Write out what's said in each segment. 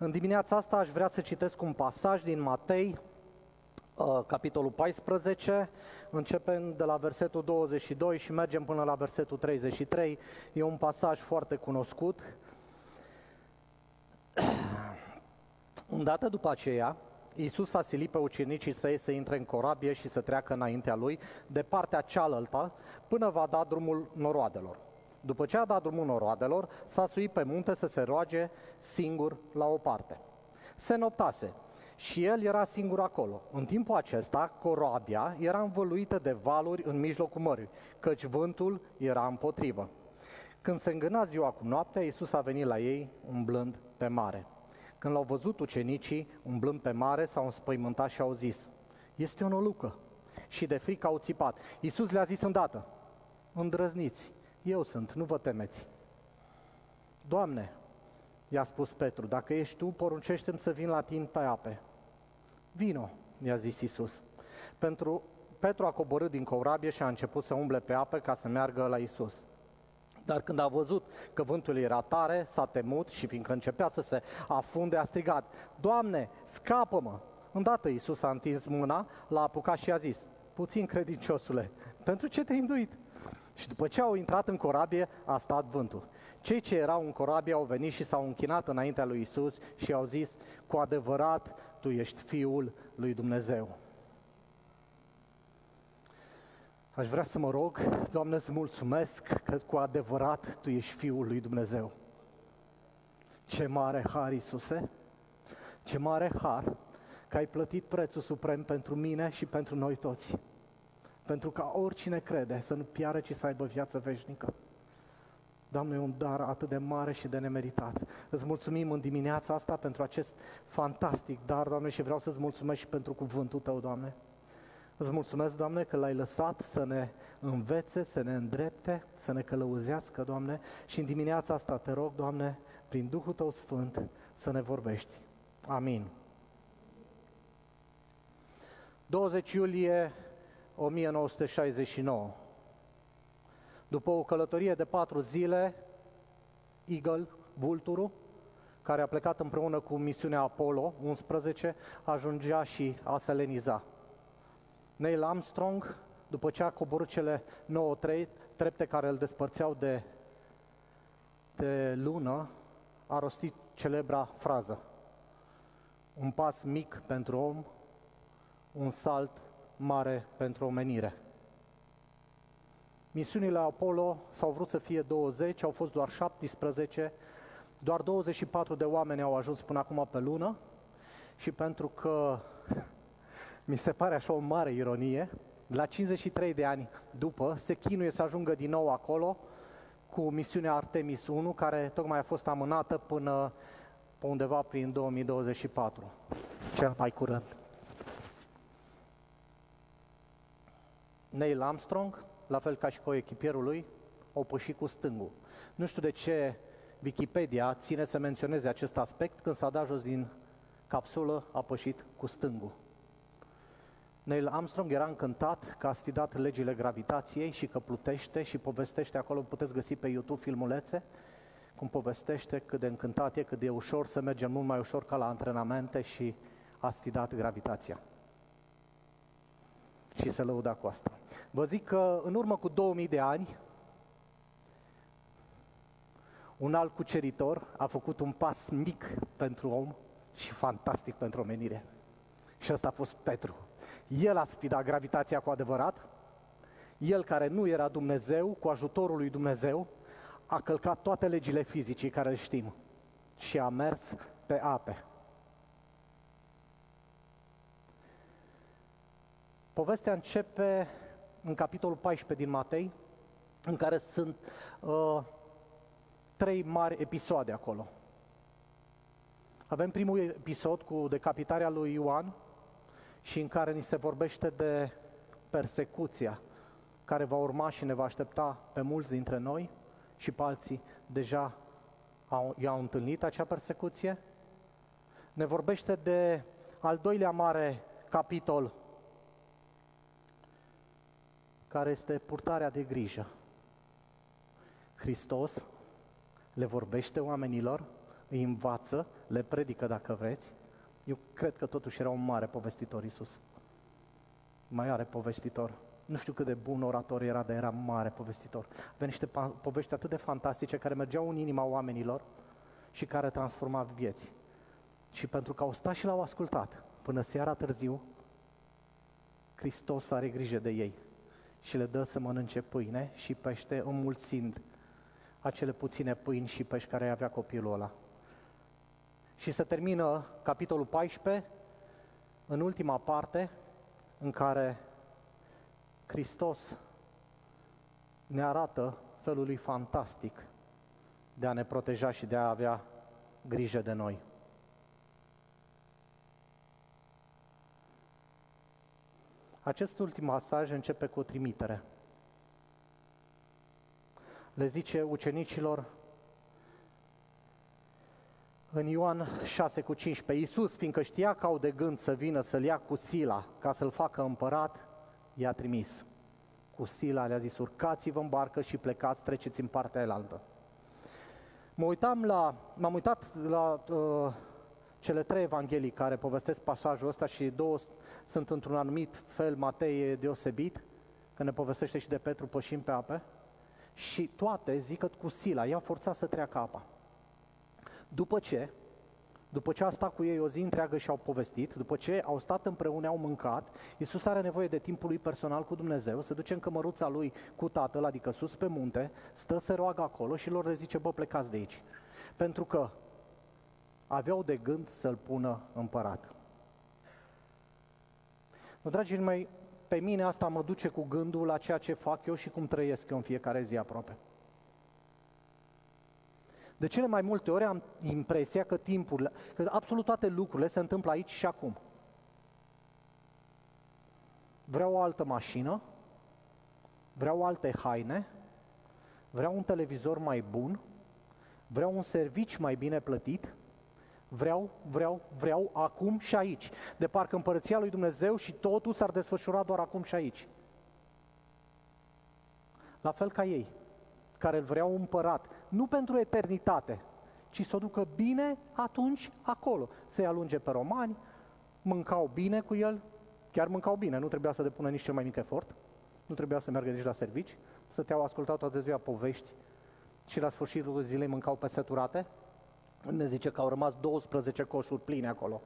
În dimineața asta aș vrea să citesc un pasaj din Matei, uh, capitolul 14, începem de la versetul 22 și mergem până la versetul 33. E un pasaj foarte cunoscut. Îndată după aceea, Iisus a silit pe ucenicii săi să intre în corabie și să treacă înaintea lui, de partea cealaltă, până va da drumul noroadelor. După ce a dat drumul noroadelor, s-a suit pe munte să se roage singur la o parte. Se noptase și el era singur acolo. În timpul acesta, corabia era învăluită de valuri în mijlocul mării, căci vântul era împotrivă. Când se îngâna ziua cu noaptea, Iisus a venit la ei umblând pe mare. Când l-au văzut ucenicii umblând pe mare, s-au înspăimântat și au zis, este o nălucă. Și de frică au țipat. Iisus le-a zis îndată, îndrăzniți, eu sunt, nu vă temeți. Doamne, i-a spus Petru, dacă ești tu, poruncește-mi să vin la tine pe ape. Vino, i-a zis Isus. Pentru Petru a coborât din corabie și a început să umble pe apă ca să meargă la Isus. Dar când a văzut că vântul era tare, s-a temut și fiindcă începea să se afunde, a strigat, Doamne, scapă-mă! Îndată Iisus a întins mâna, l-a apucat și a zis, puțin credinciosule, pentru ce te-ai înduit? Și după ce au intrat în corabie, a stat vântul. Cei ce erau în corabie au venit și s-au închinat înaintea lui Isus și au zis, cu adevărat, tu ești Fiul lui Dumnezeu. Aș vrea să mă rog, Doamne, să mulțumesc că cu adevărat Tu ești Fiul lui Dumnezeu. Ce mare har, Iisuse! Ce mare har că ai plătit prețul suprem pentru mine și pentru noi toți. Pentru ca oricine crede să nu piară, ci să aibă viață veșnică. Doamne, e un dar atât de mare și de nemeritat. Îți mulțumim în dimineața asta pentru acest fantastic dar, Doamne, și vreau să-ți mulțumesc și pentru cuvântul Tău, Doamne. Îți mulțumesc, Doamne, că l-ai lăsat să ne învețe, să ne îndrepte, să ne călăuzească, Doamne, și în dimineața asta te rog, Doamne, prin Duhul Tău Sfânt, să ne vorbești. Amin. 20 iulie 1969. După o călătorie de patru zile, Eagle, vulturul, care a plecat împreună cu misiunea Apollo 11, ajungea și a seleniza. Neil Armstrong, după ce a coborât cele 9 trepte care îl despărțeau de, de lună, a rostit celebra frază. Un pas mic pentru om, un salt mare pentru omenire. Misiunile Apollo s-au vrut să fie 20, au fost doar 17, doar 24 de oameni au ajuns până acum pe lună și pentru că mi se pare așa o mare ironie, la 53 de ani după, se chinuie să ajungă din nou acolo cu misiunea Artemis 1, care tocmai a fost amânată până pe undeva prin 2024, cel mai curând. Neil Armstrong, la fel ca și cu echipierul lui, au pășit cu stângul. Nu știu de ce Wikipedia ține să menționeze acest aspect când s-a dat jos din capsulă, a pășit cu stângul. Neil Armstrong era încântat că a sfidat legile gravitației și că plutește și povestește acolo, puteți găsi pe YouTube filmulețe, cum povestește cât de încântat e, cât de ușor să mergem mult mai ușor ca la antrenamente și a sfidat gravitația. Și se lăuda cu asta. Vă zic că în urmă cu 2000 de ani, un alt cuceritor a făcut un pas mic pentru om și fantastic pentru omenire. Și ăsta a fost Petru. El a sfidat gravitația cu adevărat, el care nu era Dumnezeu, cu ajutorul lui Dumnezeu, a călcat toate legile fizicii care le știm și a mers pe ape. Povestea începe în capitolul 14 din Matei, în care sunt uh, trei mari episoade acolo. Avem primul episod cu decapitarea lui Ioan, și în care ni se vorbește de persecuția care va urma și ne va aștepta pe mulți dintre noi și pe alții deja au, i-au întâlnit acea persecuție. Ne vorbește de al doilea mare capitol, care este purtarea de grijă. Hristos le vorbește oamenilor îi învață, le predică dacă vreți. Eu cred că totuși era un mare povestitor Isus. Mai are povestitor. Nu știu cât de bun orator era, dar era mare povestitor. Avea niște povești atât de fantastice care mergeau în inima oamenilor și care transforma vieți. Și pentru că au stat și l-au ascultat până seara târziu, Hristos are grijă de ei și le dă să mănânce pâine și pește înmulțind acele puține pâini și pești care avea copilul ăla. Și se termină capitolul 14 în ultima parte în care Hristos ne arată felul lui fantastic de a ne proteja și de a avea grijă de noi. Acest ultim pasaj începe cu o trimitere. Le zice ucenicilor în Ioan 6 cu 15, Iisus, fiindcă știa că au de gând să vină să-l ia cu sila ca să-l facă împărat, i-a trimis. Cu sila le-a zis, urcați-vă în barcă și plecați, treceți în partea elaltă. Mă uitam la, m-am uitat la uh, cele trei evanghelii care povestesc pasajul ăsta și două sunt într-un anumit fel, Matei deosebit, că ne povestește și de Petru pășind pe ape, și toate zică cu sila, i-a forțat să treacă apa. După ce, după ce a stat cu ei o zi întreagă și au povestit, după ce au stat împreună, au mâncat, Iisus are nevoie de timpul lui personal cu Dumnezeu, se duce în cămăruța lui cu tatăl, adică sus pe munte, stă să roagă acolo și lor le zice, bă, plecați de aici. Pentru că aveau de gând să-l pună împărat. Nu, dragii mei, pe mine asta mă duce cu gândul la ceea ce fac eu și cum trăiesc eu în fiecare zi aproape. De cele mai multe ori am impresia că timpul, că absolut toate lucrurile se întâmplă aici și acum. Vreau o altă mașină, vreau alte haine, vreau un televizor mai bun, vreau un serviciu mai bine plătit, vreau, vreau, vreau acum și aici. De parcă împărăția lui Dumnezeu și totul s-ar desfășura doar acum și aici. La fel ca ei care îl vreau împărat, nu pentru eternitate, ci să o ducă bine atunci acolo. Să-i alunge pe romani, mâncau bine cu el, chiar mâncau bine, nu trebuia să depună nici cel mai mic efort, nu trebuia să meargă nici la servici, stăteau, ascultau toată ziua povești și la sfârșitul zilei mâncau pe seturate. Ne zice că au rămas 12 coșuri pline acolo.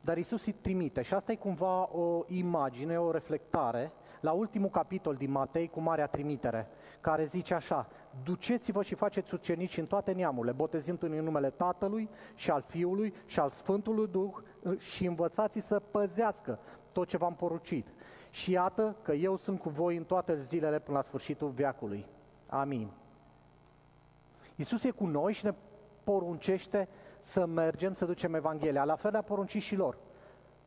Dar Isus îi trimite și asta e cumva o imagine, o reflectare la ultimul capitol din Matei cu marea trimitere, care zice așa, duceți-vă și faceți ucenici în toate neamurile, botezând în numele Tatălui și al Fiului și al Sfântului Duh și învățați să păzească tot ce v-am porucit. Și iată că eu sunt cu voi în toate zilele până la sfârșitul veacului. Amin. Iisus e cu noi și ne poruncește să mergem, să ducem Evanghelia. La fel a poruncit și lor,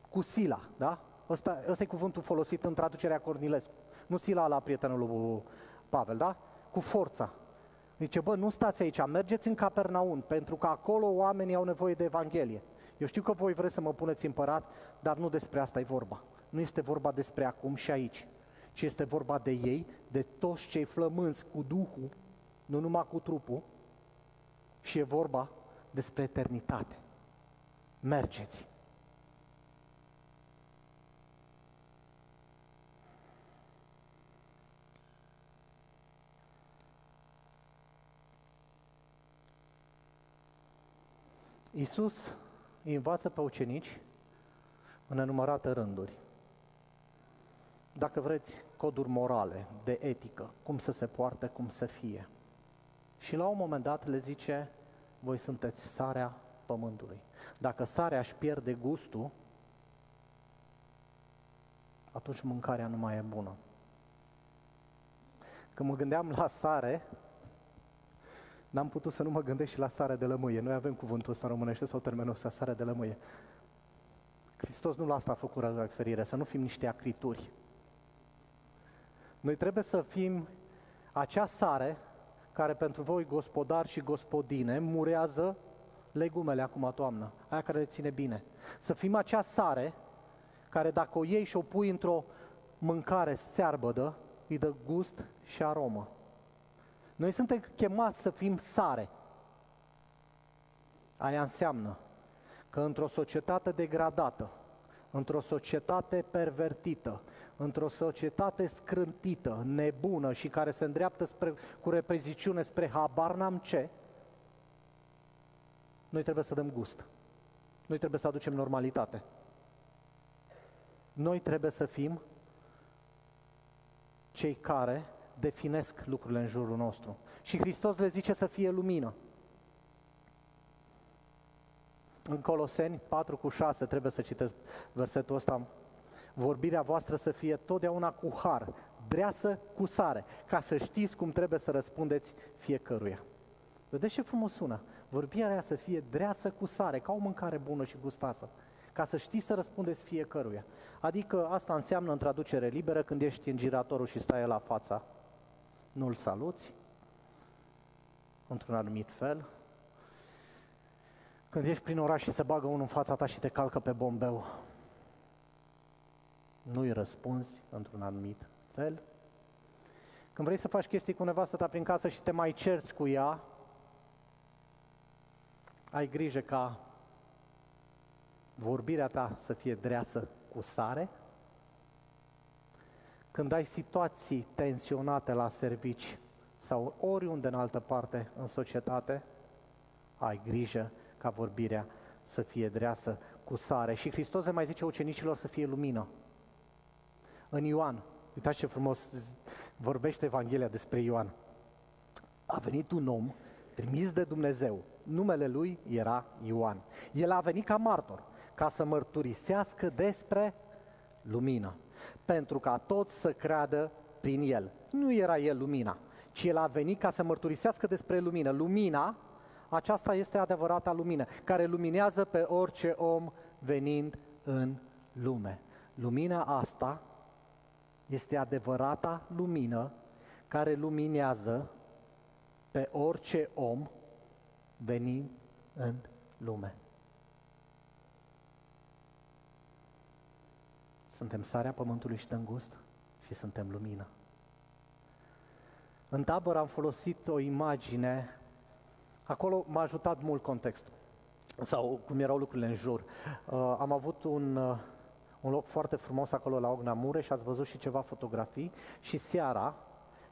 cu sila, da? Ăsta, ăsta e cuvântul folosit în traducerea Cornilescu. Nu sila la prietenul lui Pavel, da? Cu forța. Zice, bă, nu stați aici, mergeți în Capernaun, pentru că acolo oamenii au nevoie de Evanghelie. Eu știu că voi vreți să mă puneți împărat, dar nu despre asta e vorba. Nu este vorba despre acum și aici, ci este vorba de ei, de toți cei flămânți cu Duhul, nu numai cu trupul, și e vorba despre eternitate. Mergeți! Iisus îi învață pe ucenici în enumărate rânduri. Dacă vreți, coduri morale, de etică, cum să se poarte, cum să fie. Și la un moment dat le zice, voi sunteți sarea pământului. Dacă sarea își pierde gustul, atunci mâncarea nu mai e bună. Când mă gândeam la sare, n-am putut să nu mă gândesc și la sare de lămâie. Noi avem cuvântul ăsta în românește sau termenul ăsta, sare de lămâie. Hristos nu la asta a făcut referire, să nu fim niște acrituri. Noi trebuie să fim acea sare care pentru voi gospodari și gospodine murează legumele acum toamnă, aia care le ține bine. Să fim acea sare care dacă o iei și o pui într-o mâncare searbădă, îi dă gust și aromă. Noi suntem chemați să fim sare. Aia înseamnă că într-o societate degradată, într-o societate pervertită, într-o societate scrântită, nebună și care se îndreaptă spre, cu repreziciune spre habar n-am ce, noi trebuie să dăm gust. Noi trebuie să aducem normalitate. Noi trebuie să fim cei care definesc lucrurile în jurul nostru. Și Hristos le zice să fie lumină. În Coloseni 4 cu 6 trebuie să citesc versetul ăsta. Vorbirea voastră să fie totdeauna cu har, dreasă cu sare, ca să știți cum trebuie să răspundeți fiecăruia. Vedeți ce frumos sună? Vorbirea aia să fie dreasă cu sare, ca o mâncare bună și gustoasă, ca să știți să răspundeți fiecăruia. Adică asta înseamnă în traducere liberă când ești în giratorul și stai la fața, nu-l saluți într-un anumit fel, când ești prin oraș și se bagă unul în fața ta și te calcă pe bombeu, nu-i răspunzi într-un anumit fel. Când vrei să faci chestii cu nevastă ta prin casă și te mai cerți cu ea, ai grijă ca vorbirea ta să fie dreasă cu sare. Când ai situații tensionate la servici sau oriunde în altă parte în societate, ai grijă ca vorbirea să fie dreasă cu sare. Și Hristos le mai zice ucenicilor să fie lumină. În Ioan, uitați ce frumos vorbește Evanghelia despre Ioan. A venit un om trimis de Dumnezeu. Numele lui era Ioan. El a venit ca martor, ca să mărturisească despre lumină, pentru ca toți să creadă prin el. Nu era el lumina, ci el a venit ca să mărturisească despre lumină. Lumina aceasta este adevărata lumină, care luminează pe orice om venind în lume. Lumina asta este adevărata lumină care luminează pe orice om venind în lume. Suntem sarea pământului și dăm gust și suntem lumină. În tabără am folosit o imagine Acolo m-a ajutat mult contextul sau cum erau lucrurile în jur. Uh, am avut un, uh, un loc foarte frumos acolo la Ogna Mure și ați văzut și ceva fotografii și seara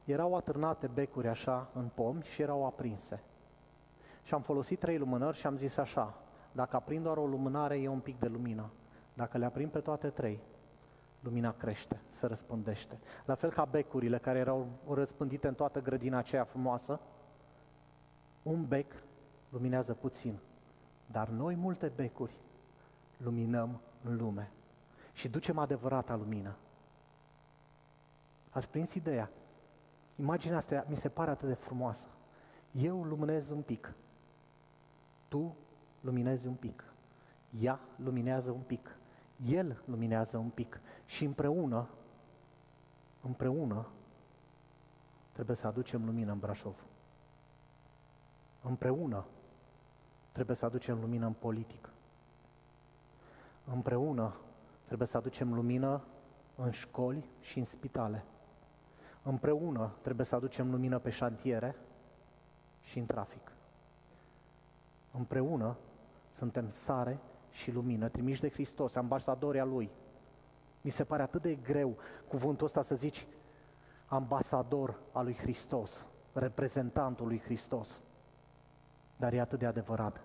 erau atârnate becuri așa în pomi și erau aprinse. Și am folosit trei lumânări și am zis așa, dacă aprind doar o lumânare e un pic de lumină, dacă le aprind pe toate trei, lumina crește, se răspândește. La fel ca becurile care erau răspândite în toată grădina aceea frumoasă, un bec luminează puțin, dar noi multe becuri luminăm în lume și ducem adevărata lumină. Ați prins ideea? Imaginea asta mi se pare atât de frumoasă. Eu luminez un pic, tu luminezi un pic, ea luminează un pic, el luminează un pic și împreună, împreună, trebuie să aducem lumină în Brașov. Împreună trebuie să aducem lumină în politică. Împreună trebuie să aducem lumină în școli și în spitale. Împreună trebuie să aducem lumină pe șantiere și în trafic. Împreună suntem sare și lumină, trimiși de Hristos, ambasadorii a Lui. Mi se pare atât de greu cuvântul ăsta să zici ambasador al lui Hristos, reprezentantul lui Hristos dar e atât de adevărat.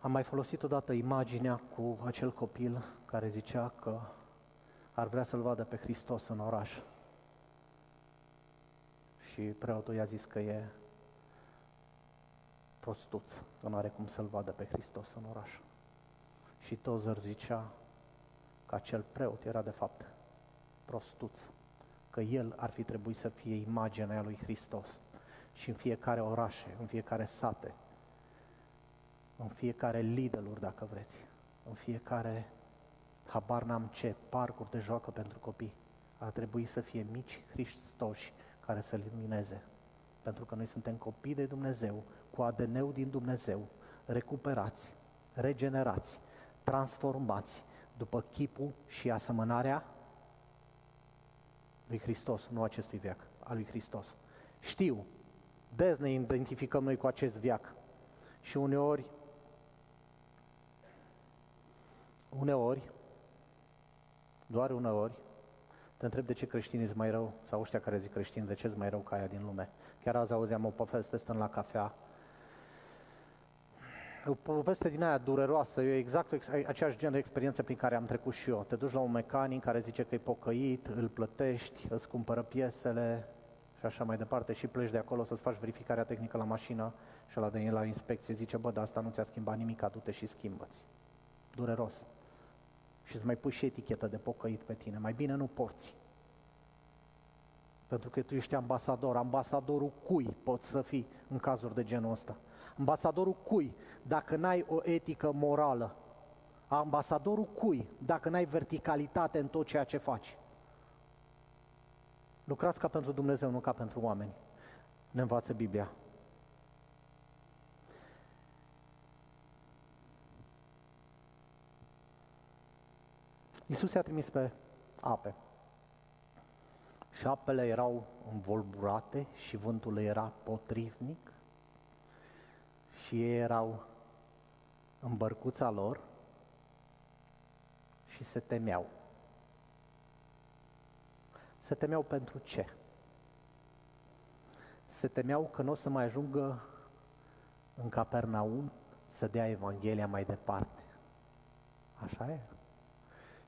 Am mai folosit odată imaginea cu acel copil care zicea că ar vrea să-L vadă pe Hristos în oraș. Și preotul i-a zis că e prostuț, că nu are cum să-L vadă pe Hristos în oraș. Și Tozer zicea că acel preot era de fapt prostuț că El ar fi trebuit să fie imaginea lui Hristos. Și în fiecare orașe, în fiecare sate, în fiecare lidl dacă vreți, în fiecare, habar n-am ce, parcuri de joacă pentru copii, ar trebui să fie mici Hristoși care să lumineze. Pentru că noi suntem copii de Dumnezeu, cu ADN-ul din Dumnezeu, recuperați, regenerați, transformați după chipul și asemănarea lui Hristos, nu acestui veac, a lui Hristos. Știu, des ne identificăm noi cu acest viac. Și uneori, uneori, doar uneori, te întreb de ce creștinii sunt mai rău, sau ăștia care zic creștini, de ce sunt mai rău ca aia din lume. Chiar azi auzeam o poveste stând la cafea, o poveste din aia dureroasă, e exact aceeași gen de experiență prin care am trecut și eu. Te duci la un mecanic care zice că e pocăit, îl plătești, îți cumpără piesele și așa mai departe și pleci de acolo să-ți faci verificarea tehnică la mașină și la de la inspecție zice, bă, dar asta nu ți-a schimbat nimic, du-te și schimbă-ți. Dureros. Și îți mai pui și etichetă de pocăit pe tine. Mai bine nu porți. Pentru că tu ești ambasador. Ambasadorul cui poți să fii în cazuri de genul ăsta? Ambasadorul cui dacă n-ai o etică morală? Ambasadorul cui dacă n-ai verticalitate în tot ceea ce faci? Lucrați ca pentru Dumnezeu, nu ca pentru oameni. Ne învață Biblia. Iisus i-a trimis pe ape. Și apele erau învolburate și vântul era potrivnic și ei erau în bărcuța lor și se temeau. Se temeau pentru ce? Se temeau că nu o să mai ajungă în Capernaum să dea Evanghelia mai departe. Așa e?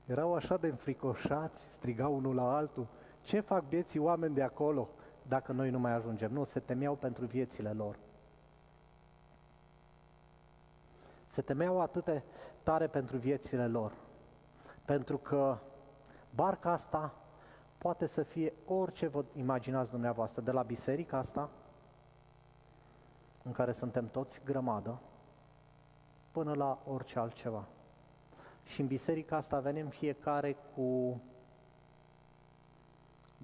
Erau așa de înfricoșați, strigau unul la altul, ce fac vieții oameni de acolo dacă noi nu mai ajungem? Nu, se temeau pentru viețile lor. Se temeau atât de tare pentru viețile lor, pentru că barca asta poate să fie orice vă imaginați dumneavoastră, de la biserica asta, în care suntem toți grămadă, până la orice altceva. Și în biserica asta venim fiecare cu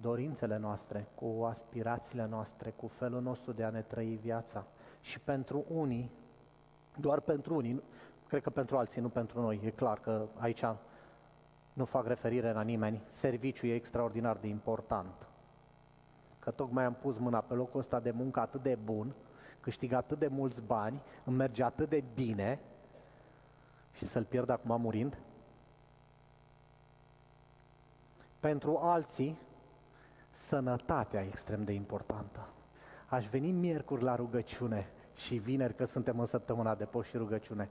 dorințele noastre, cu aspirațiile noastre, cu felul nostru de a ne trăi viața. Și pentru unii, doar pentru unii, cred că pentru alții, nu pentru noi, e clar că aici nu fac referire la nimeni, serviciul e extraordinar de important. Că tocmai am pus mâna pe locul ăsta de muncă atât de bun, câștig atât de mulți bani, îmi merge atât de bine și să-l pierd acum murind. Pentru alții, sănătatea e extrem de importantă. Aș veni miercuri la rugăciune și vineri că suntem în săptămâna de post și rugăciune.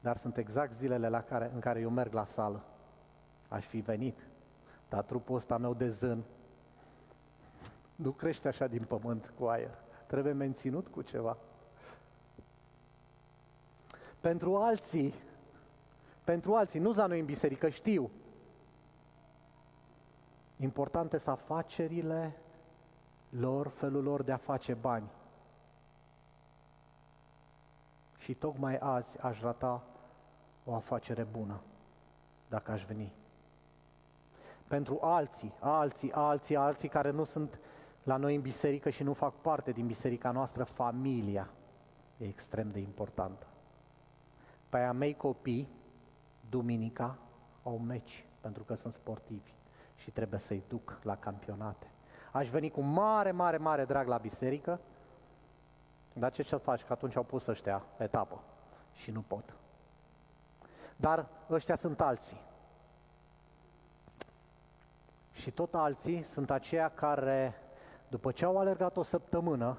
Dar sunt exact zilele la care, în care eu merg la sală. Aș fi venit, dar trupul ăsta meu de zân nu crește așa din pământ cu aer. Trebuie menținut cu ceva. Pentru alții, pentru alții, nu la noi în biserică, știu, Importante sunt afacerile lor, felul lor de a face bani. Și tocmai azi aș rata o afacere bună, dacă aș veni. Pentru alții, alții, alții, alții care nu sunt la noi în biserică și nu fac parte din biserica noastră, familia e extrem de importantă. Pe aia mei copii, duminica, au meci, pentru că sunt sportivi și trebuie să-i duc la campionate. Aș veni cu mare, mare, mare drag la biserică, dar ce să faci? Că atunci au pus ăștia etapă și nu pot. Dar ăștia sunt alții. Și tot alții sunt aceia care, după ce au alergat o săptămână,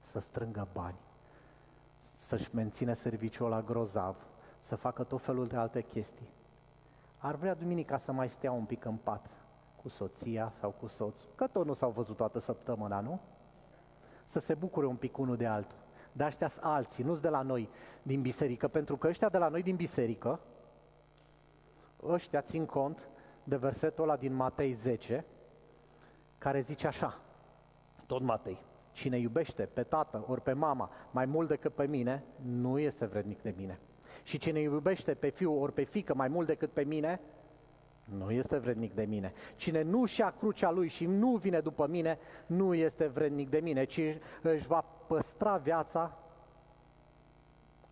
să strângă bani, să-și menține serviciul la grozav, să facă tot felul de alte chestii ar vrea duminica să mai stea un pic în pat cu soția sau cu soțul, că tot nu s-au văzut toată săptămâna, nu? Să se bucure un pic unul de altul. Dar ăștia sunt alții, nu de la noi din biserică, pentru că ăștia de la noi din biserică, ăștia țin cont de versetul ăla din Matei 10, care zice așa, tot Matei, cine iubește pe tată ori pe mama mai mult decât pe mine, nu este vrednic de mine. Și cine iubește pe fiul ori pe fică mai mult decât pe mine, nu este vrednic de mine. Cine nu și-a crucea lui și nu vine după mine, nu este vrednic de mine, ci își va păstra viața,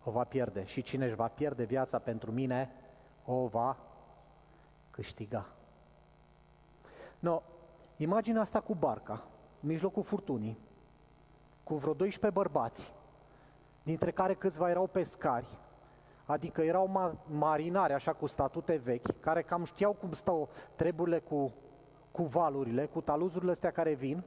o va pierde. Și cine își va pierde viața pentru mine, o va câștiga. No, imaginea asta cu barca. în mijlocul furtunii, cu vreo 12 bărbați, dintre care câțiva erau pescari, adică erau marinari așa cu statute vechi, care cam știau cum stau treburile cu, cu valurile, cu taluzurile astea care vin,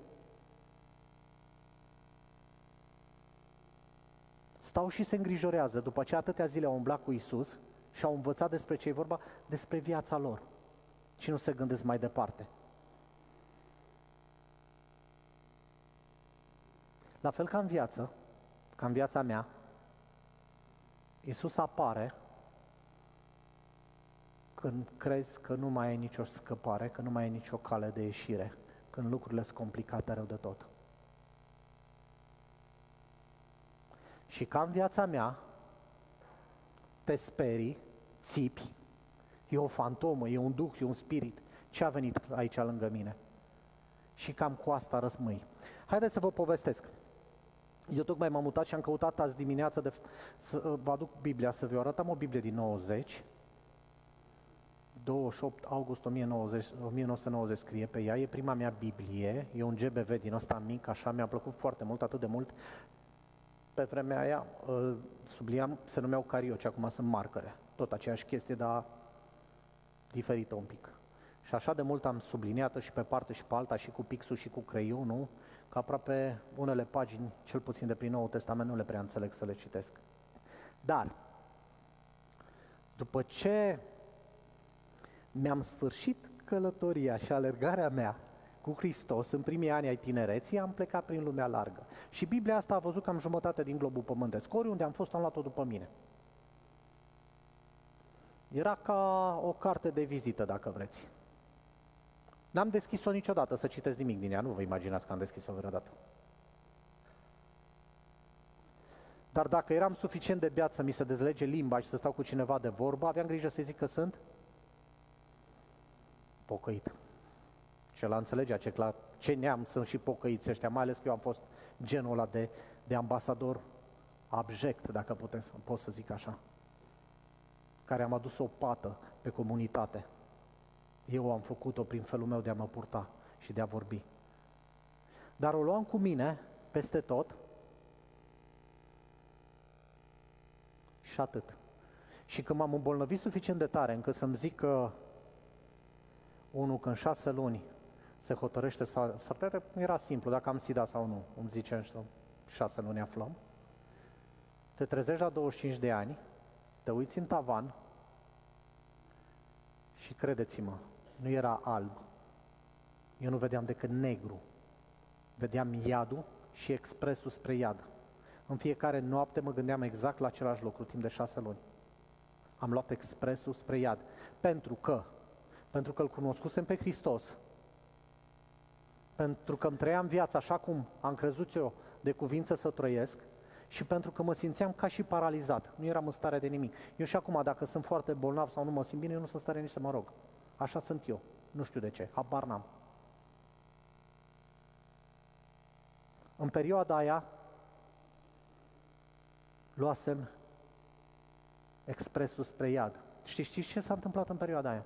stau și se îngrijorează după ce atâtea zile au umblat cu Isus și au învățat despre ce e vorba, despre viața lor. Și nu se gândesc mai departe. La fel ca în viață, ca în viața mea, Isus apare când crezi că nu mai ai nicio scăpare, că nu mai ai nicio cale de ieșire, când lucrurile sunt complicate rău de tot. Și ca în viața mea, te sperii, țipi, e o fantomă, e un duh, e un spirit. Ce a venit aici lângă mine? Și cam cu asta răsmâi. Haideți să vă povestesc. Eu tocmai m-am mutat și am căutat azi dimineață de, să vă aduc Biblia, să vă arăt. Am o Biblie din 90, 28 august 1990, 1990 scrie pe ea, e prima mea Biblie, e un GBV din ăsta mic, așa, mi-a plăcut foarte mult, atât de mult. Pe vremea aia, subliam, se numeau carioci, acum sunt marcăre. Tot aceeași chestie, dar diferită un pic. Și așa de mult am subliniat și pe parte și pe alta, și cu pixul și cu creionul, că aproape unele pagini, cel puțin de prin Noul Testament, nu le prea înțeleg să le citesc. Dar, după ce mi-am sfârșit călătoria și alergarea mea cu Hristos în primii ani ai tinereții, am plecat prin lumea largă. Și Biblia asta a văzut cam jumătate din globul pământesc. Oriunde am fost, am luat-o după mine. Era ca o carte de vizită, dacă vreți. N-am deschis-o niciodată să citesc nimic din ea, nu vă imaginați că am deschis-o vreodată. Dar dacă eram suficient de beat să mi se dezlege limba și să stau cu cineva de vorbă, aveam grijă să zic că sunt pocăit. Și la înțelegea ce, la ce neam sunt și pocăiți ăștia, mai ales că eu am fost genul ăla de, de ambasador abject, dacă puteți, pot să zic așa, care am adus o pată pe comunitate. Eu am făcut-o prin felul meu de a mă purta și de a vorbi. Dar o luam cu mine peste tot și atât. Și când m-am îmbolnăvit suficient de tare încât să-mi zic că unul că în șase luni se hotărăște să... S-ar era simplu, dacă am SIDA sau nu, îmi zice șase luni aflăm. Te trezești la 25 de ani, te uiți în tavan și credeți-mă, nu era alb. Eu nu vedeam decât negru. Vedeam iadul și expresul spre iad. În fiecare noapte mă gândeam exact la același lucru, timp de șase luni. Am luat expresul spre iad. Pentru că, pentru că îl cunoscusem pe Hristos, pentru că îmi trăiam viața așa cum am crezut eu de cuvință să trăiesc și pentru că mă simțeam ca și paralizat. Nu eram în stare de nimic. Eu și acum, dacă sunt foarte bolnav sau nu mă simt bine, eu nu sunt în stare nici să mă rog. Așa sunt eu. Nu știu de ce. Habar n-am. În perioada aia luasem expresul spre iad. Știți, știți ce s-a întâmplat în perioada aia?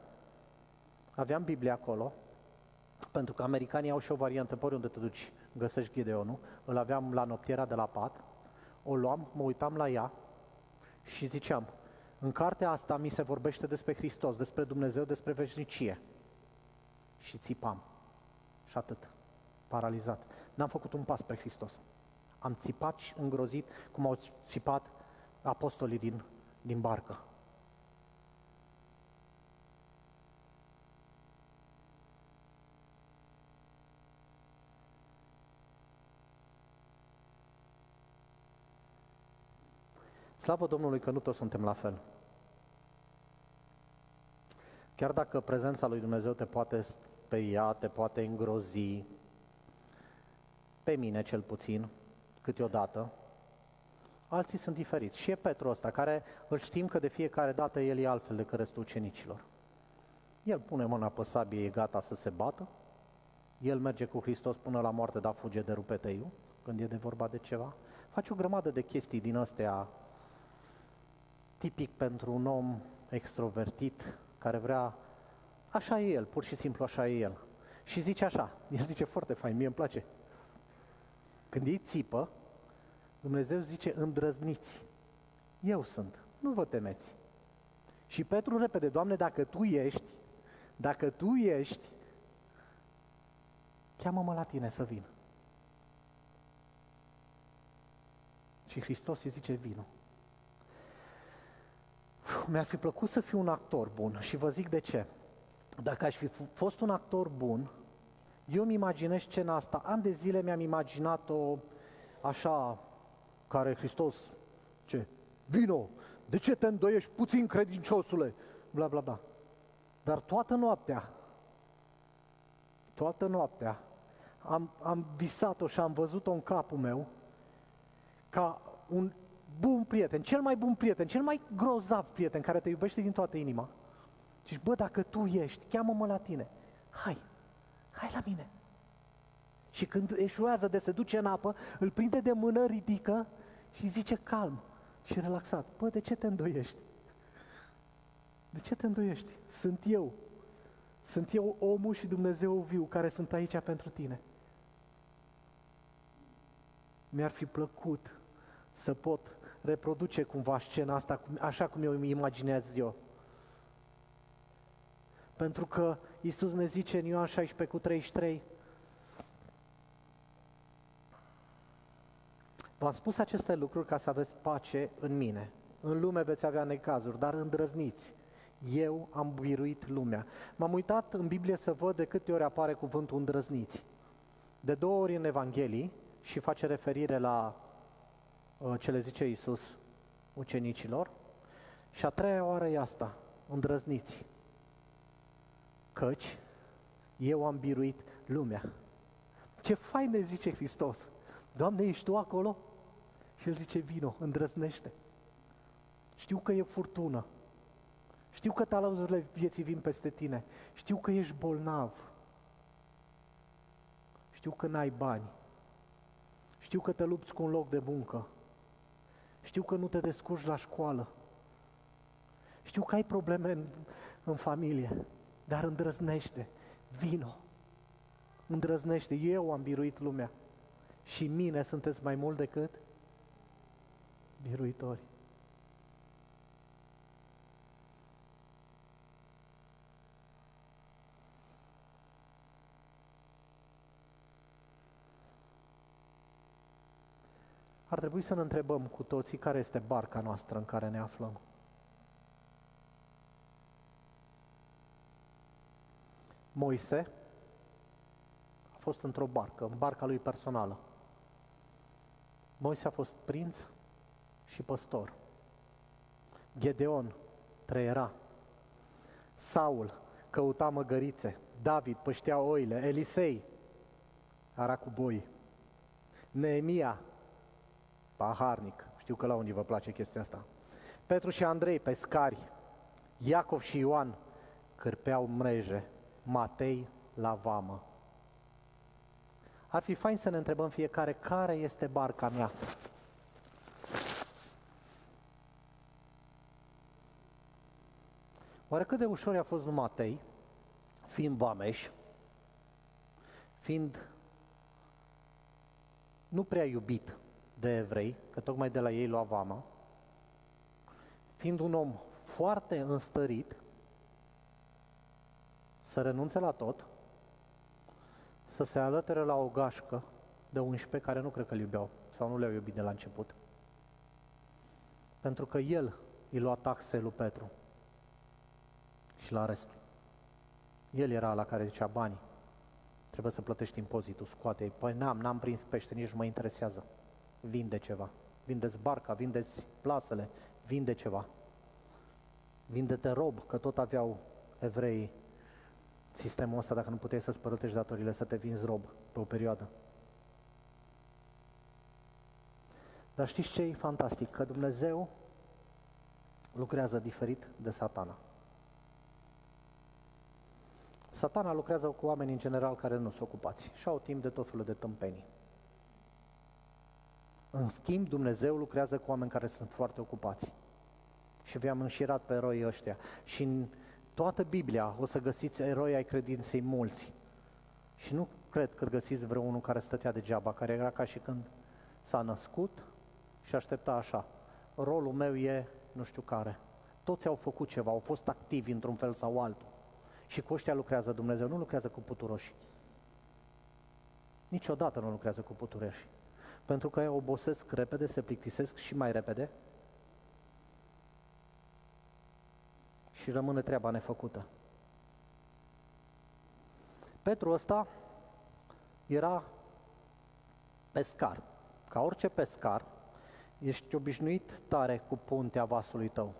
Aveam Biblia acolo, pentru că americanii au și o variantă pe oriunde te duci, găsești Gideonul, îl aveam la noptiera de la pat, o luam, mă uitam la ea și ziceam, în cartea asta mi se vorbește despre Hristos, despre Dumnezeu, despre veșnicie. Și țipam. Și atât. Paralizat. N-am făcut un pas spre Hristos. Am țipat și îngrozit cum au țipat apostolii din, din barcă. Slavă Domnului că nu toți suntem la fel. Chiar dacă prezența lui Dumnezeu te poate speria, te poate îngrozi, pe mine cel puțin, câteodată, alții sunt diferiți. Și e Petru ăsta, care îl știm că de fiecare dată el e altfel decât restul ucenicilor. El pune mâna pe sabie, e gata să se bată, el merge cu Hristos până la moarte, dar fuge de rupeteiu, când e de vorba de ceva. Face o grămadă de chestii din astea tipic pentru un om extrovertit, care vrea, așa e el, pur și simplu așa e el. Și zice așa, el zice foarte fain, mie îmi place. Când ei țipă, Dumnezeu zice, îndrăzniți. Eu sunt, nu vă temeți. Și Petru repede, Doamne, dacă Tu ești, dacă Tu ești, cheamă-mă la Tine să vin. Și Hristos îi zice, vino. Mi-ar fi plăcut să fiu un actor bun și vă zic de ce. Dacă aș fi fost un actor bun, eu îmi imaginez scena asta. An de zile mi-am imaginat-o așa, care Hristos, ce? Vino! De ce te îndoiești puțin, credinciosule? Bla, bla, bla. Dar toată noaptea, toată noaptea, am, am visat-o și am văzut-o în capul meu ca un bun prieten, cel mai bun prieten, cel mai grozav prieten care te iubește din toată inima. Și bă, dacă tu ești, cheamă-mă la tine. Hai, hai la mine. Și când eșuează de se duce în apă, îl prinde de mână, ridică și zice calm și relaxat. Bă, de ce te îndoiești? De ce te îndoiești? Sunt eu. Sunt eu omul și Dumnezeu viu care sunt aici pentru tine. Mi-ar fi plăcut să pot reproduce cumva scena asta așa cum eu îmi imaginez eu. Pentru că Isus ne zice în Ioan 16 cu 33, V-am spus aceste lucruri ca să aveți pace în mine. În lume veți avea necazuri, dar îndrăzniți. Eu am biruit lumea. M-am uitat în Biblie să văd de câte ori apare cuvântul îndrăzniți. De două ori în Evanghelii și face referire la uh, ce le zice Isus ucenicilor. Și a treia oară e asta, îndrăzniți. Căci eu am biruit lumea. Ce fain ne zice Hristos! Doamne, ești Tu acolo? Și el zice, vino, îndrăznește. Știu că e furtună. Știu că talauzurile vieții vin peste tine. Știu că ești bolnav. Știu că n-ai bani. Știu că te lupți cu un loc de muncă. Știu că nu te descurci la școală. Știu că ai probleme în, în familie, dar îndrăznește, vino. Îndrăznește, eu am biruit lumea. Și mine sunteți mai mult decât biruitori. Ar trebui să ne întrebăm cu toții care este barca noastră în care ne aflăm. Moise a fost într-o barcă, în barca lui personală. Moise a fost prinț și păstor. Gedeon trăiera. Saul căuta măgărițe. David păștea oile. Elisei ara cu boi. Neemia paharnic. Știu că la unii vă place chestia asta. Petru și Andrei, pescari. Iacov și Ioan cârpeau mreje. Matei la vamă. Ar fi fain să ne întrebăm fiecare care este barca mea. Oare cât de ușor a fost lui Matei, fiind vameș, fiind nu prea iubit de evrei, că tocmai de la ei lua vama, fiind un om foarte înstărit, să renunțe la tot, să se alătere la o gașcă de 11 care nu cred că îl iubeau sau nu le-au iubit de la început. Pentru că el îi lua taxe lui Petru și la restul. El era la care zicea banii. Trebuie să plătești impozitul, scoate Păi n-am, n-am prins pește, nici nu mă interesează. Vinde ceva. Vindeți barca, vindeți plasele, vinde ceva. Vinde-te rob, că tot aveau evrei sistemul ăsta, dacă nu puteai să-ți părătești datorile, să te vinzi rob pe o perioadă. Dar știți ce e fantastic? Că Dumnezeu lucrează diferit de satana. Satana lucrează cu oameni în general care nu sunt ocupați și au timp de tot felul de tâmpenii. În schimb, Dumnezeu lucrează cu oameni care sunt foarte ocupați. Și vi-am înșirat pe eroii ăștia. Și în toată Biblia o să găsiți eroi ai credinței mulți. Și nu cred că găsiți vreunul care stătea degeaba, care era ca și când s-a născut și aștepta așa. Rolul meu e nu știu care. Toți au făcut ceva, au fost activi într-un fel sau altul. Și cu ăștia lucrează Dumnezeu, nu lucrează cu puturoși. Niciodată nu lucrează cu puturoși. Pentru că ei obosesc repede, se plictisesc și mai repede și rămâne treaba nefăcută. Petru ăsta era pescar. Ca orice pescar, ești obișnuit tare cu puntea vasului tău.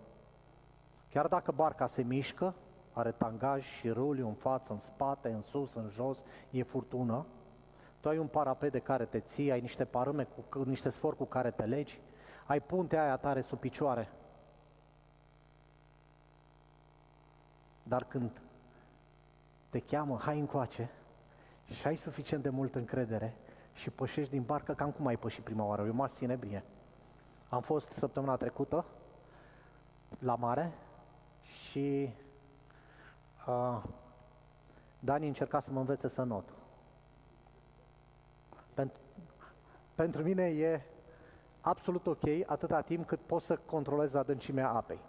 Chiar dacă barca se mișcă, are tangaj și râuli în față, în spate, în sus, în jos, e furtună, tu ai un parapet de care te ții, ai niște parâme, cu, niște sfor cu care te legi, ai puntea aia tare sub picioare. Dar când te cheamă, hai încoace, și ai suficient de multă încredere și pășești din barcă, cam cum ai pășit prima oară, eu m-aș ține bine. Am fost săptămâna trecută la mare și uh, Dani încerca să mă învețe să not. Pentru, pentru mine e absolut ok atâta timp cât pot să controlez adâncimea apei.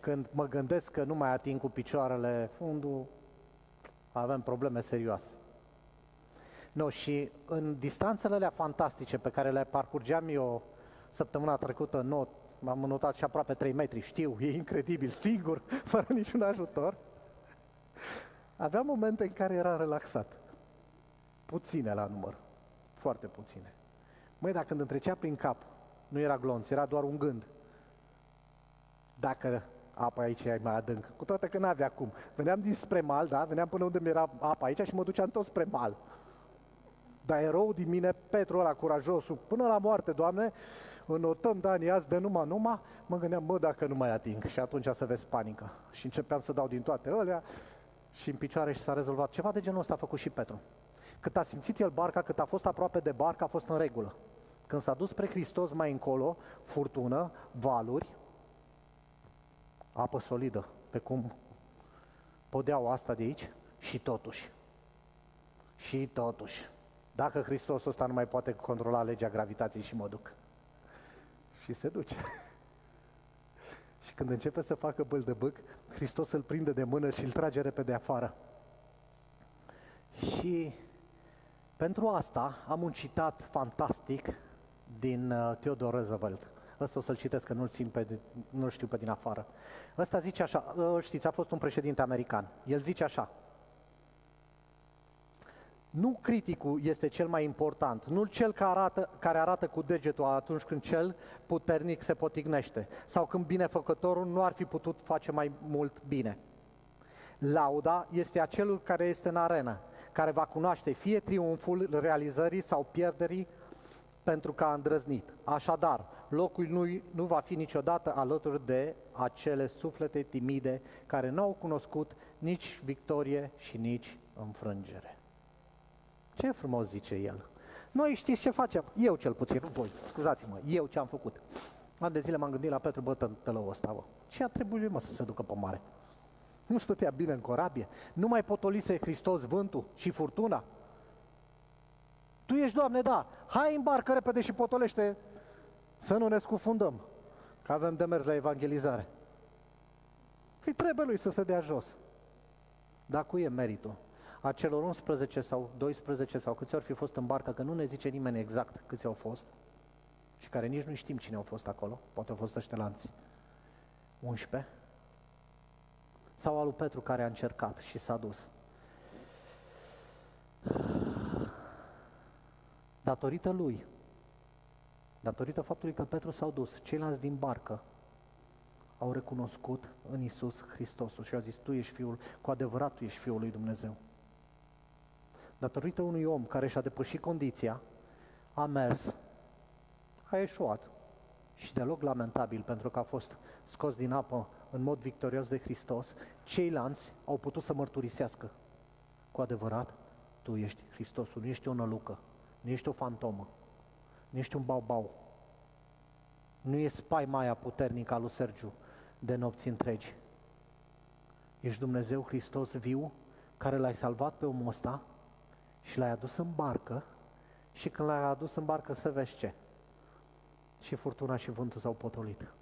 Când mă gândesc că nu mai ating cu picioarele fundul, avem probleme serioase. No, și în distanțele alea fantastice pe care le parcurgeam eu săptămâna trecută, not, am notat și aproape 3 metri, știu, e incredibil, singur, fără niciun ajutor, aveam momente în care era relaxat. Puține la număr, foarte puține. Măi, dacă când îmi trecea prin cap, nu era glonț, era doar un gând. Dacă apa aici e mai adânc, cu toate că n-avea cum. Veneam dinspre mal, da? Veneam până unde mi era apa aici și mă duceam tot spre mal. Dar erou din mine, Petru ăla curajosul, până la moarte, Doamne, înotăm Dani azi de numai, numai, mă gândeam, mă, dacă nu mai ating. Și atunci să vezi panică. Și începeam să dau din toate alea și în picioare și s-a rezolvat. Ceva de genul ăsta a făcut și Petru. Cât a simțit el barca, cât a fost aproape de barca, a fost în regulă. Când s-a dus spre Hristos mai încolo, furtună, valuri, apă solidă, pe cum podeau asta de aici, și totuși, și totuși, dacă Hristos ăsta nu mai poate controla legea gravitației și mă duc. Și se duce. și când începe să facă băl de băc, Hristos îl prinde de mână și îl trage repede afară. Și pentru asta am un citat fantastic din uh, Theodore Roosevelt. Ăsta o să-l citesc, că nu-l, țin pe, nu știu pe din afară. Ăsta zice așa, uh, știți, a fost un președinte american. El zice așa, nu criticul este cel mai important, nu cel care arată, care arată cu degetul atunci când cel puternic se potignește sau când binefăcătorul nu ar fi putut face mai mult bine. Lauda este acelul care este în arenă, care va cunoaște fie triumful realizării sau pierderii pentru că a îndrăznit. Așadar, locul lui nu va fi niciodată alături de acele suflete timide care nu au cunoscut nici victorie și nici înfrângere. Ce frumos zice el. Noi știți ce facem? Eu cel puțin, nu voi, scuzați-mă, eu ce am făcut. An de zile m-am gândit la Petru, bă, tălău ăsta, bă. Ce a trebuit, mă, să se ducă pe mare? Nu stătea bine în corabie? Nu mai potolise Hristos vântul și furtuna? Tu ești, Doamne, da, hai în barcă repede și potolește să nu ne scufundăm, că avem de mers la evangelizare. Păi trebuie lui să se dea jos. Dar cu e meritul? A celor 11 sau 12 sau câți ori fi fost în barcă, că nu ne zice nimeni exact câți au fost și care nici nu știm cine au fost acolo, poate au fost ăștia lanți. 11? Sau al lui Petru care a încercat și s-a dus. Datorită lui, datorită faptului că Petru s-au dus, ceilalți din barcă au recunoscut în Isus Hristosul și au zis, Tu ești Fiul, cu adevărat Tu ești Fiul lui Dumnezeu. Datorită unui om care și-a depășit condiția, a mers, a eșuat și deloc lamentabil pentru că a fost scos din apă în mod victorios de Hristos, ceilalți au putut să mărturisească. Cu adevărat, Tu ești Hristosul, nu ești o nălucă, nu ești o fantomă, nu ești un baubau, nu e spaima puternică a lui Sergiu de nopți întregi. Ești Dumnezeu Hristos viu, care l-ai salvat pe omul ăsta și l-ai adus în barcă și când l-ai adus în barcă să vezi ce? Și furtuna și vântul s-au potolit.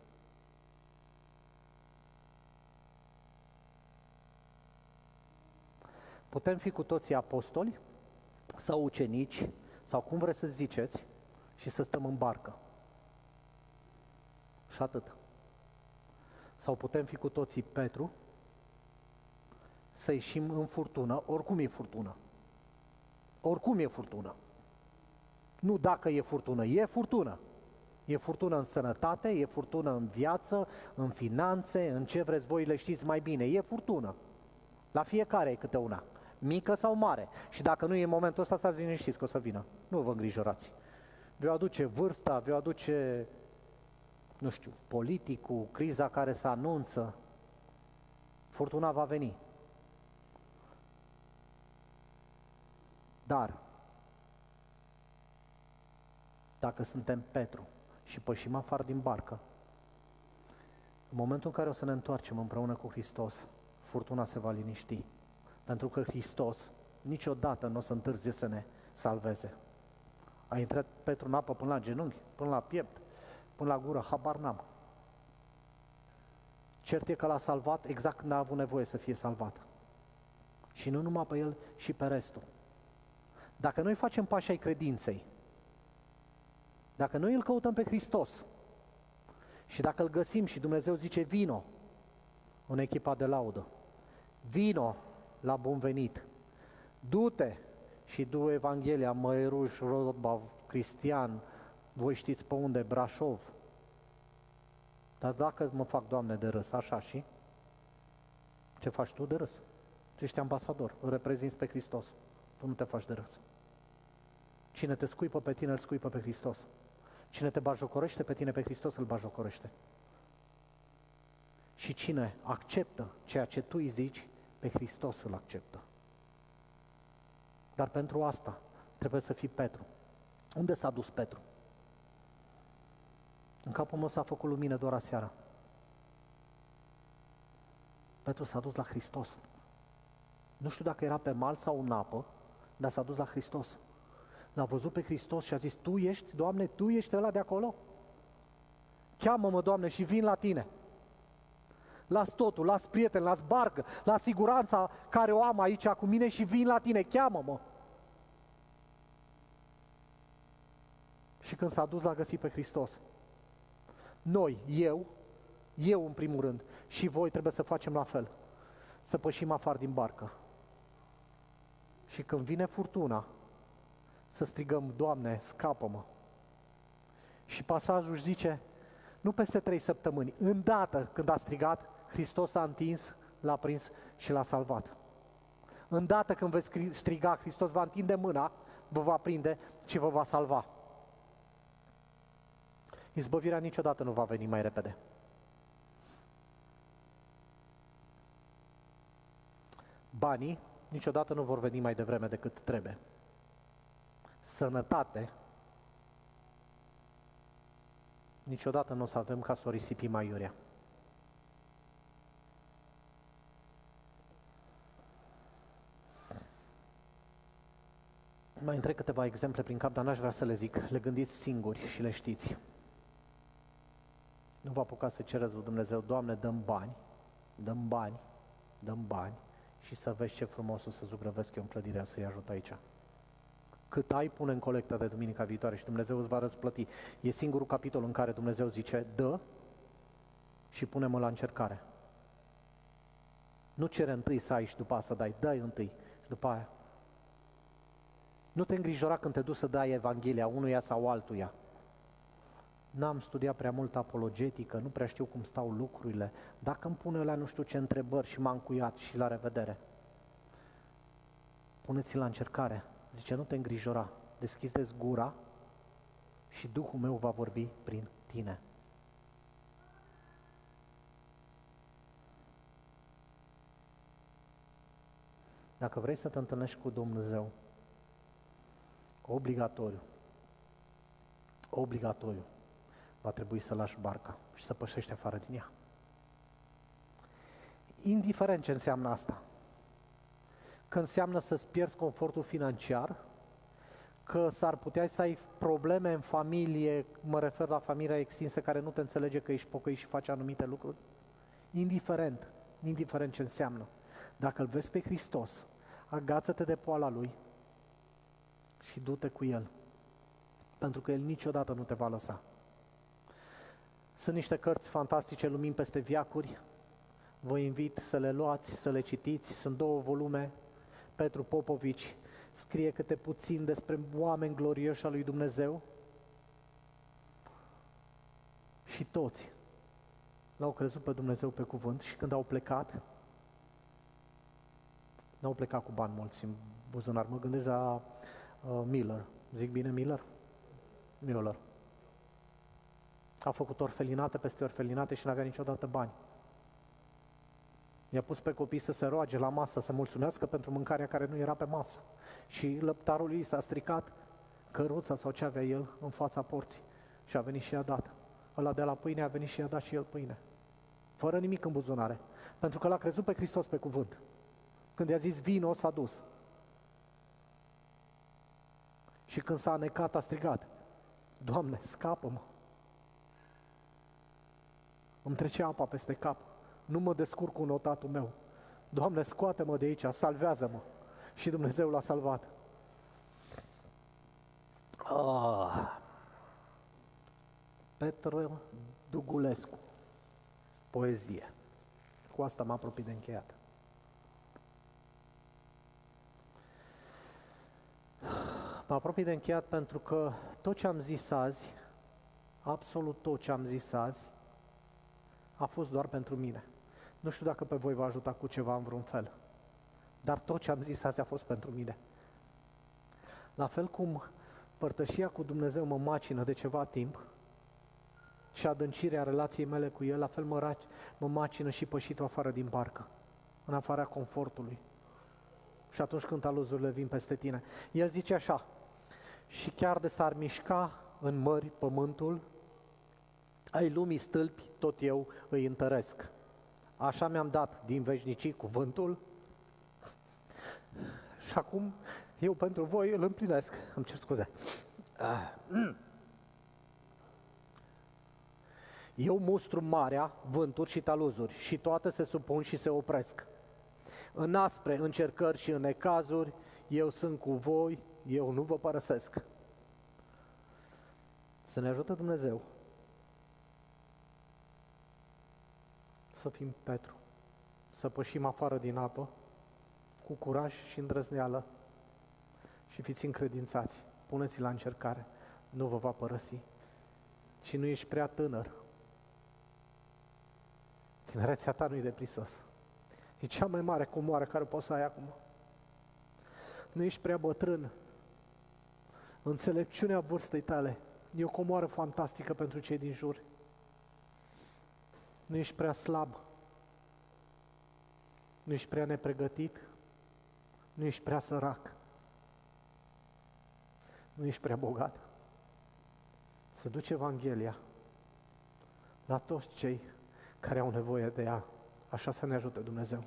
Putem fi cu toții apostoli sau ucenici sau cum vreți să ziceți și să stăm în barcă. Și atât. Sau putem fi cu toții Petru, să ieșim în furtună, oricum e furtună. Oricum e furtună. Nu dacă e furtună, e furtună. E furtună în sănătate, e furtună în viață, în finanțe, în ce vreți voi le știți mai bine. E furtună. La fiecare e câte una. Mică sau mare. Și dacă nu e în momentul ăsta, stați liniștiți că o să vină. Nu vă îngrijorați. Vă aduce vârsta, vă aduce, nu știu, politicul, criza care se anunță. Furtuna va veni. Dar, dacă suntem Petru și pășim afară din barcă, în momentul în care o să ne întoarcem împreună cu Hristos, furtuna se va liniști. Pentru că Hristos niciodată nu o să întârzie să ne salveze. A intrat Petru în apă până la genunchi, până la piept, până la gură, habar n-am. Cert e că l-a salvat exact când a avut nevoie să fie salvat. Și nu numai pe el, și pe restul. Dacă noi facem pași ai credinței, dacă noi îl căutăm pe Hristos și dacă îl găsim și Dumnezeu zice vino în echipa de laudă, vino la bun venit, du-te și du Evanghelia Măeruș, Rodbav, Cristian, voi știți pe unde, Brașov. Dar dacă mă fac, Doamne, de râs, așa și? Ce faci tu de râs? Tu ești ambasador, îl reprezinți pe Hristos. Tu nu te faci de râs. Cine te scuipă pe tine, îl scuipă pe Hristos. Cine te bajocorește pe tine, pe Hristos îl bajocorește. Și cine acceptă ceea ce tu îi zici, pe Hristos îl acceptă. Dar pentru asta trebuie să fii Petru. Unde s-a dus Petru? În capul meu s-a făcut lumină doar aseară. Petru s-a dus la Hristos. Nu știu dacă era pe mal sau în apă, dar s-a dus la Hristos. L-a văzut pe Hristos și a zis, Tu ești, Doamne, Tu ești ăla de acolo? Cheamă-mă, Doamne, și vin la Tine. Las totul, las prieteni, las barcă, las siguranța care o am aici cu mine și vin la Tine, cheamă-mă. Și când s-a dus, l-a găsit pe Hristos. Noi, eu, eu în primul rând, și voi trebuie să facem la fel. Să pășim afară din barcă. Și când vine furtuna, să strigăm, Doamne, scapă-mă. Și pasajul zice, nu peste trei săptămâni, îndată când a strigat, Hristos a întins, l-a prins și l-a salvat. Îndată când veți striga, Hristos va întinde mâna, vă va prinde și vă va salva. Izbăvirea niciodată nu va veni mai repede. Banii niciodată nu vor veni mai devreme decât trebuie sănătate, niciodată nu o să avem ca să o risipim aiurea. Mai întreg câteva exemple prin cap, dar n-aș vrea să le zic. Le gândiți singuri și le știți. Nu vă apucați să cereți lui Dumnezeu, Doamne, dăm bani, dăm bani, dăm bani și să vezi ce frumos o să zugrăvesc eu în clădirea să-i ajut aici cât ai, pune în colecta de duminica viitoare și Dumnezeu îți va răsplăti. E singurul capitol în care Dumnezeu zice, dă și pune-mă la încercare. Nu cere întâi să ai și după să dai, dai întâi și după aia. Nu te îngrijora când te duci să dai Evanghelia unuia sau altuia. N-am studiat prea mult apologetică, nu prea știu cum stau lucrurile. Dacă îmi pune la nu știu ce întrebări și m-am cuiat și la revedere. Puneți-l la încercare. Zice, nu te îngrijora, deschideți gura și Duhul meu va vorbi prin tine. Dacă vrei să te întâlnești cu Dumnezeu, obligatoriu, obligatoriu, va trebui să lași barca și să pășești afară din ea. Indiferent ce înseamnă asta, că înseamnă să-ți pierzi confortul financiar, că s-ar putea să ai probleme în familie, mă refer la familia extinsă care nu te înțelege că ești pocăit și faci anumite lucruri? Indiferent, indiferent ce înseamnă. Dacă îl vezi pe Hristos, agață-te de poala Lui și du-te cu El. Pentru că El niciodată nu te va lăsa. Sunt niște cărți fantastice, Lumini peste viacuri. Vă invit să le luați, să le citiți. Sunt două volume. Petru Popovici scrie câte puțin despre oameni glorioși al lui Dumnezeu. Și toți l-au crezut pe Dumnezeu pe cuvânt și când au plecat, n-au plecat cu bani mulți în buzunar. Mă gândesc la uh, Miller. Zic bine Miller? Miller. A făcut orfelinate peste orfelinate și n-avea niciodată bani. I-a pus pe copii să se roage la masă, să mulțumească pentru mâncarea care nu era pe masă. Și lăptarul lui s-a stricat căruța sau ce avea el în fața porții. Și a venit și i-a dat. Ăla de la pâine a venit și i-a dat și el pâine. Fără nimic în buzunare. Pentru că l-a crezut pe Hristos pe cuvânt. Când i-a zis vino, s-a dus. Și când s-a anecat, a strigat. Doamne, scapă-mă! Îmi trece apa peste cap. Nu mă descurc cu notatul meu. Doamne, scoate-mă de aici, salvează-mă. Și Dumnezeu l-a salvat. Ah. Petru Dugulescu. Poezie. Cu asta m-am apropii de încheiat. Mă apropii de încheiat pentru că tot ce am zis azi, absolut tot ce am zis azi, a fost doar pentru mine. Nu știu dacă pe voi va ajuta cu ceva în vreun fel, dar tot ce am zis azi a fost pentru mine. La fel cum părtășia cu Dumnezeu mă macină de ceva timp și adâncirea relației mele cu El, la fel mă, mă macină și pășitul afară din barcă, în afara confortului. Și atunci când aluzurile vin peste tine. El zice așa, și chiar de s-ar mișca în mări pământul, ai lumii stâlpi, tot eu îi întăresc. Așa mi-am dat din veșnicii cuvântul și acum eu pentru voi îl împlinesc. Îmi cer scuze. Eu mustru marea, vânturi și taluzuri și toate se supun și se opresc. În aspre încercări și în necazuri, eu sunt cu voi, eu nu vă părăsesc. Să ne ajută Dumnezeu să fim Petru, să pășim afară din apă, cu curaj și îndrăzneală și fiți încredințați, puneți la încercare, nu vă va părăsi. Și nu ești prea tânăr. Tinerețea ta nu e de prisos. E cea mai mare comoară care poți să ai acum. Nu ești prea bătrân. Înțelepciunea vârstei tale e o comoară fantastică pentru cei din jur. Nu ești prea slab. Nu ești prea nepregătit. Nu ești prea sărac. Nu ești prea bogat. Să duci Evanghelia la toți cei care au nevoie de ea. Așa să ne ajute Dumnezeu.